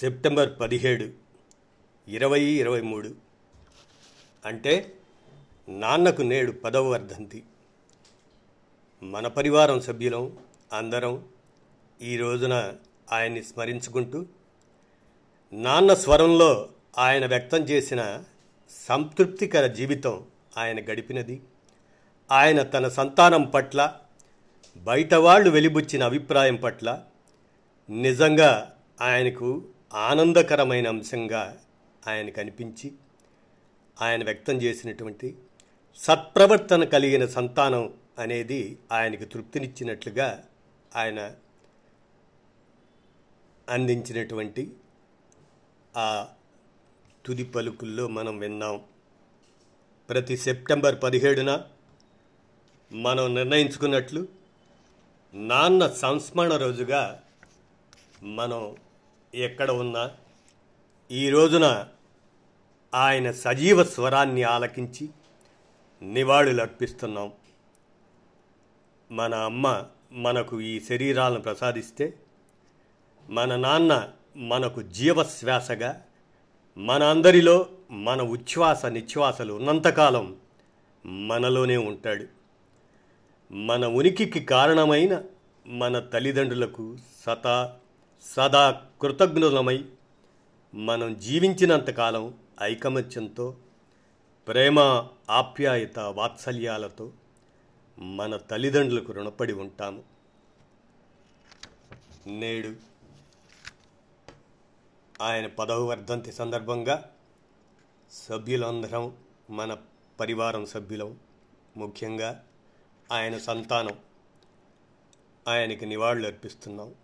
September పదిహేడు ఇరవై ఇరవై మూడు. అంటే నాన్నకు నేడు పదవ వర్ధంతి. మన పరివారం సభ్యులం అందరం ఈ రోజున ఆయన్ని స్మరించుకుంటూ నాన్న స్వరంలో ఆయన వ్యక్తం చేసిన సంతృప్తికర జీవితం ఆయన గడిపినది. ఆయన తన సంతానం పట్ల బయట వాళ్ళు వెలిబుచ్చిన అభిప్రాయం పట్ల నిజంగా ఆయనకు ఆనందకరమైన అంశంగా ఆయన కనిపించి ఆయన వ్యక్తం చేసినటువంటి సత్ప్రవర్తన కలిగిన సంతానం అనేది ఆయనకు తృప్తినిచ్చినట్లుగా ఆయన అందించినటువంటి ఆ తుది పలుకుల్లో మనం విన్నాం. ప్రతి సెప్టెంబర్ పదిహేడున మనం నిర్ణయించుకున్నట్లు నాన్న సంస్మరణ రోజుగా మనం ఎక్కడ ఉన్నా ఈ రోజున ఆయన సజీవ స్వరాన్ని ఆలకించి నివాళులు అర్పిస్తున్నాం మన అమ్మ మనకు ఈ శరీరాలను ప్రసాదిస్తే మన నాన్న మనకు జీవశ్వాసగా మన అందరిలో మన ఉచ్ఛ్వాస నిశ్వాసలు ఉన్నంతకాలం మనలోనే ఉంటాడు. మన ఉనికికి కారణమైన మన తల్లిదండ్రులకు సతా సదా కృతజ్ఞులమై మనం జీవించినంతకాలం ఐకమత్యంతో ప్రేమ ఆప్యాయత వాత్సల్యాలతో మన తల్లిదండ్రులకు రుణపడి ఉంటాము. నేడు ఆయన పదవ వర్ధంతి సందర్భంగా సభ్యులందరం మన పరివారం సభ్యులం ముఖ్యంగా ఆయన సంతానం ఆయనకి నివాళులు అర్పిస్తున్నాం